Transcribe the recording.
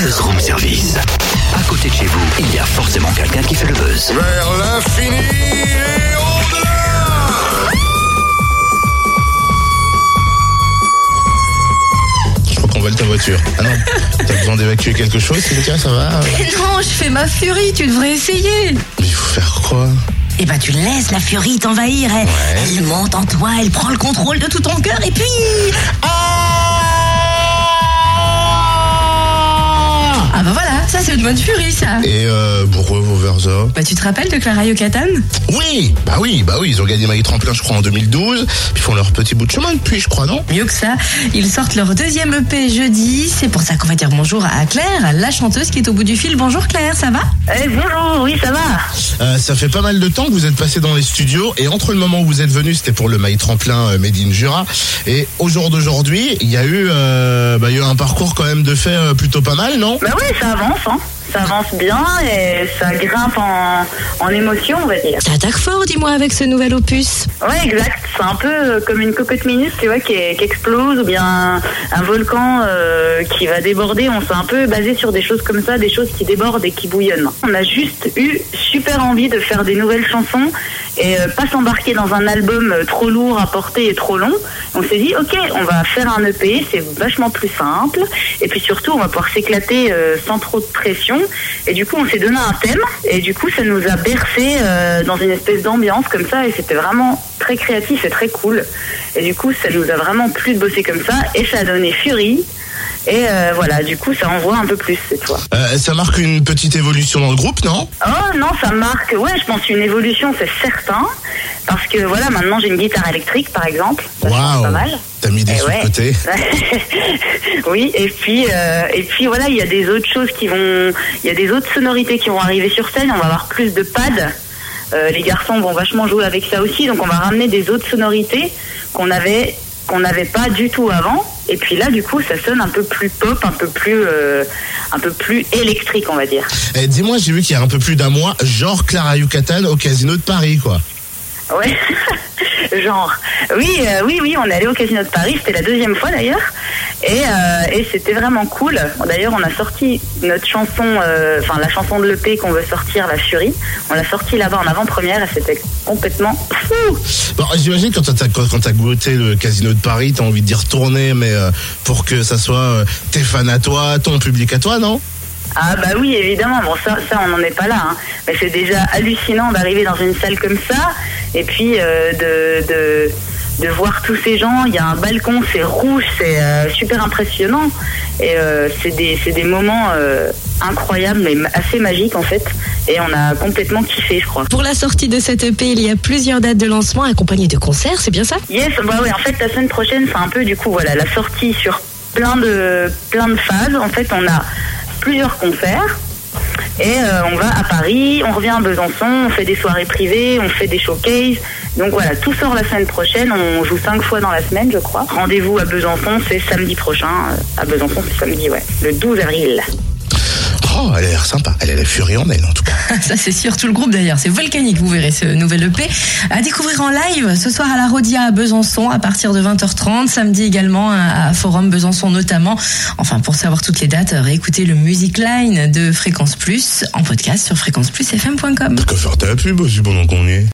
Buzz Room Service. À côté de chez vous, il y a forcément quelqu'un qui fait le buzz. Vers l'infini et au-delà Je crois qu'on vole ta voiture. Ah non, t'as besoin d'évacuer quelque chose, c'est le cas, ça va Non, je fais ma furie, tu devrais essayer. Mais il faut faire quoi? Eh ben, tu laisses la furie t'envahir. Elle, elle monte en toi, elle prend le contrôle de tout ton cœur et puis. Ah ça c'est une bonne furie, ça. Et euh, pourquoi Bah, tu te rappelles de Clara Yucatan? Oui, bah oui, bah oui, ils ont gagné Maï Tremplin, je crois, en 2012. Puis ils font leur petit bout de chemin depuis, je crois, non? Mieux que ça, ils sortent leur deuxième EP jeudi. C'est pour ça qu'on va dire bonjour à Claire, la chanteuse qui est au bout du fil. Bonjour Claire, ça va? Eh, bonjour, oui, ça va. Euh, Ça fait pas mal de temps que vous êtes passé dans les studios et entre le moment où vous êtes venu, c'était pour le Maï Tremplin euh, Made in Jura. Et au jour d'aujourd'hui, il y a eu, euh, bah, il y a eu un parcours quand même de fait euh, plutôt pas mal, non? Bah oui, ça avance, Ça avance bien et ça grimpe en, en émotion, on va dire. T'attaques fort, dis-moi, avec ce nouvel opus. Ouais, exact. C'est un peu euh, comme une cocotte minute, tu vois, qui, explose ou bien un, un volcan euh, qui va déborder. On s'est un peu basé sur des choses comme ça, des choses qui débordent et qui bouillonnent. On a juste eu super envie de faire des nouvelles chansons et euh, pas s'embarquer dans un album euh, trop lourd à porter et trop long. On s'est dit, ok, on va faire un EP, c'est vachement plus simple. Et puis surtout, on va pouvoir s'éclater euh, sans trop de pression. Et du coup, on s'est donné un thème. Et du coup, ça nous a bercé dans une espèce d'ambiance comme ça. Et c'était vraiment très créatif et très cool. Et du coup, ça nous a vraiment plu de bosser comme ça. Et ça a donné Fury. Et euh, voilà, du coup, ça envoie un peu plus cette fois. Euh, Ça marque une petite évolution dans le groupe, non? Oh non, ça marque, ouais, je pense une évolution, c'est certain. Parce que voilà, maintenant j'ai une guitare électrique par exemple. C'est Waouh pas mal. T'as mis des sous ouais. de côté. oui, et puis euh, et puis voilà, il y a des autres choses qui vont, il y a des autres sonorités qui vont arriver sur scène. On va avoir plus de pads. Euh, les garçons vont vachement jouer avec ça aussi, donc on va ramener des autres sonorités qu'on avait qu'on n'avait pas du tout avant. Et puis là, du coup, ça sonne un peu plus pop, un peu plus euh, un peu plus électrique, on va dire. Eh, Dis-moi, j'ai vu qu'il y a un peu plus d'un mois, genre Clara Yucatan au Casino de Paris, quoi. Ouais, genre. Oui, euh, oui, oui, on est allé au Casino de Paris, c'était la deuxième fois d'ailleurs, et, euh, et c'était vraiment cool. D'ailleurs, on a sorti notre chanson, euh, enfin la chanson de l'EP qu'on veut sortir, La Furie, on l'a sortie là-bas en avant-première et c'était complètement fou. Bon, j'imagine quand t'as goûté le Casino de Paris, t'as envie dire retourner, mais pour que ça soit tes fans à toi, ton public à toi, non? Ah bah oui, évidemment, bon ça, ça on n'en est pas là, hein. mais c'est déjà hallucinant d'arriver dans une salle comme ça, et puis euh, de... de de voir tous ces gens, il y a un balcon, c'est rouge, c'est euh, super impressionnant. Et euh, c'est des, c'est des moments euh, incroyables, mais ma- assez magiques en fait. Et on a complètement kiffé, je crois. Pour la sortie de cette EP, il y a plusieurs dates de lancement accompagnées de concerts, c'est bien ça? Yes, bah ouais, en fait, la semaine prochaine, c'est un peu du coup, voilà, la sortie sur plein de, plein de phases. En fait, on a plusieurs concerts. Et euh, on va à Paris, on revient à Besançon, on fait des soirées privées, on fait des showcases. Donc voilà, tout sort la semaine prochaine. On joue cinq fois dans la semaine, je crois. Rendez-vous à Besançon, c'est samedi prochain. Euh, À Besançon, c'est samedi, ouais, le 12 avril. Oh, elle a l'air sympa. Elle a la furie en elle, en tout cas. Ça c'est sûr, tout le groupe d'ailleurs, c'est volcanique, vous verrez ce nouvel EP. À découvrir en live ce soir à la Rodia à Besançon à partir de 20h30, samedi également à Forum Besançon notamment. Enfin pour savoir toutes les dates, réécoutez le Music Line de Fréquence Plus en podcast sur fréquenceplusfm.com. Qu'à faire ta pub aussi pendant qu'on y est.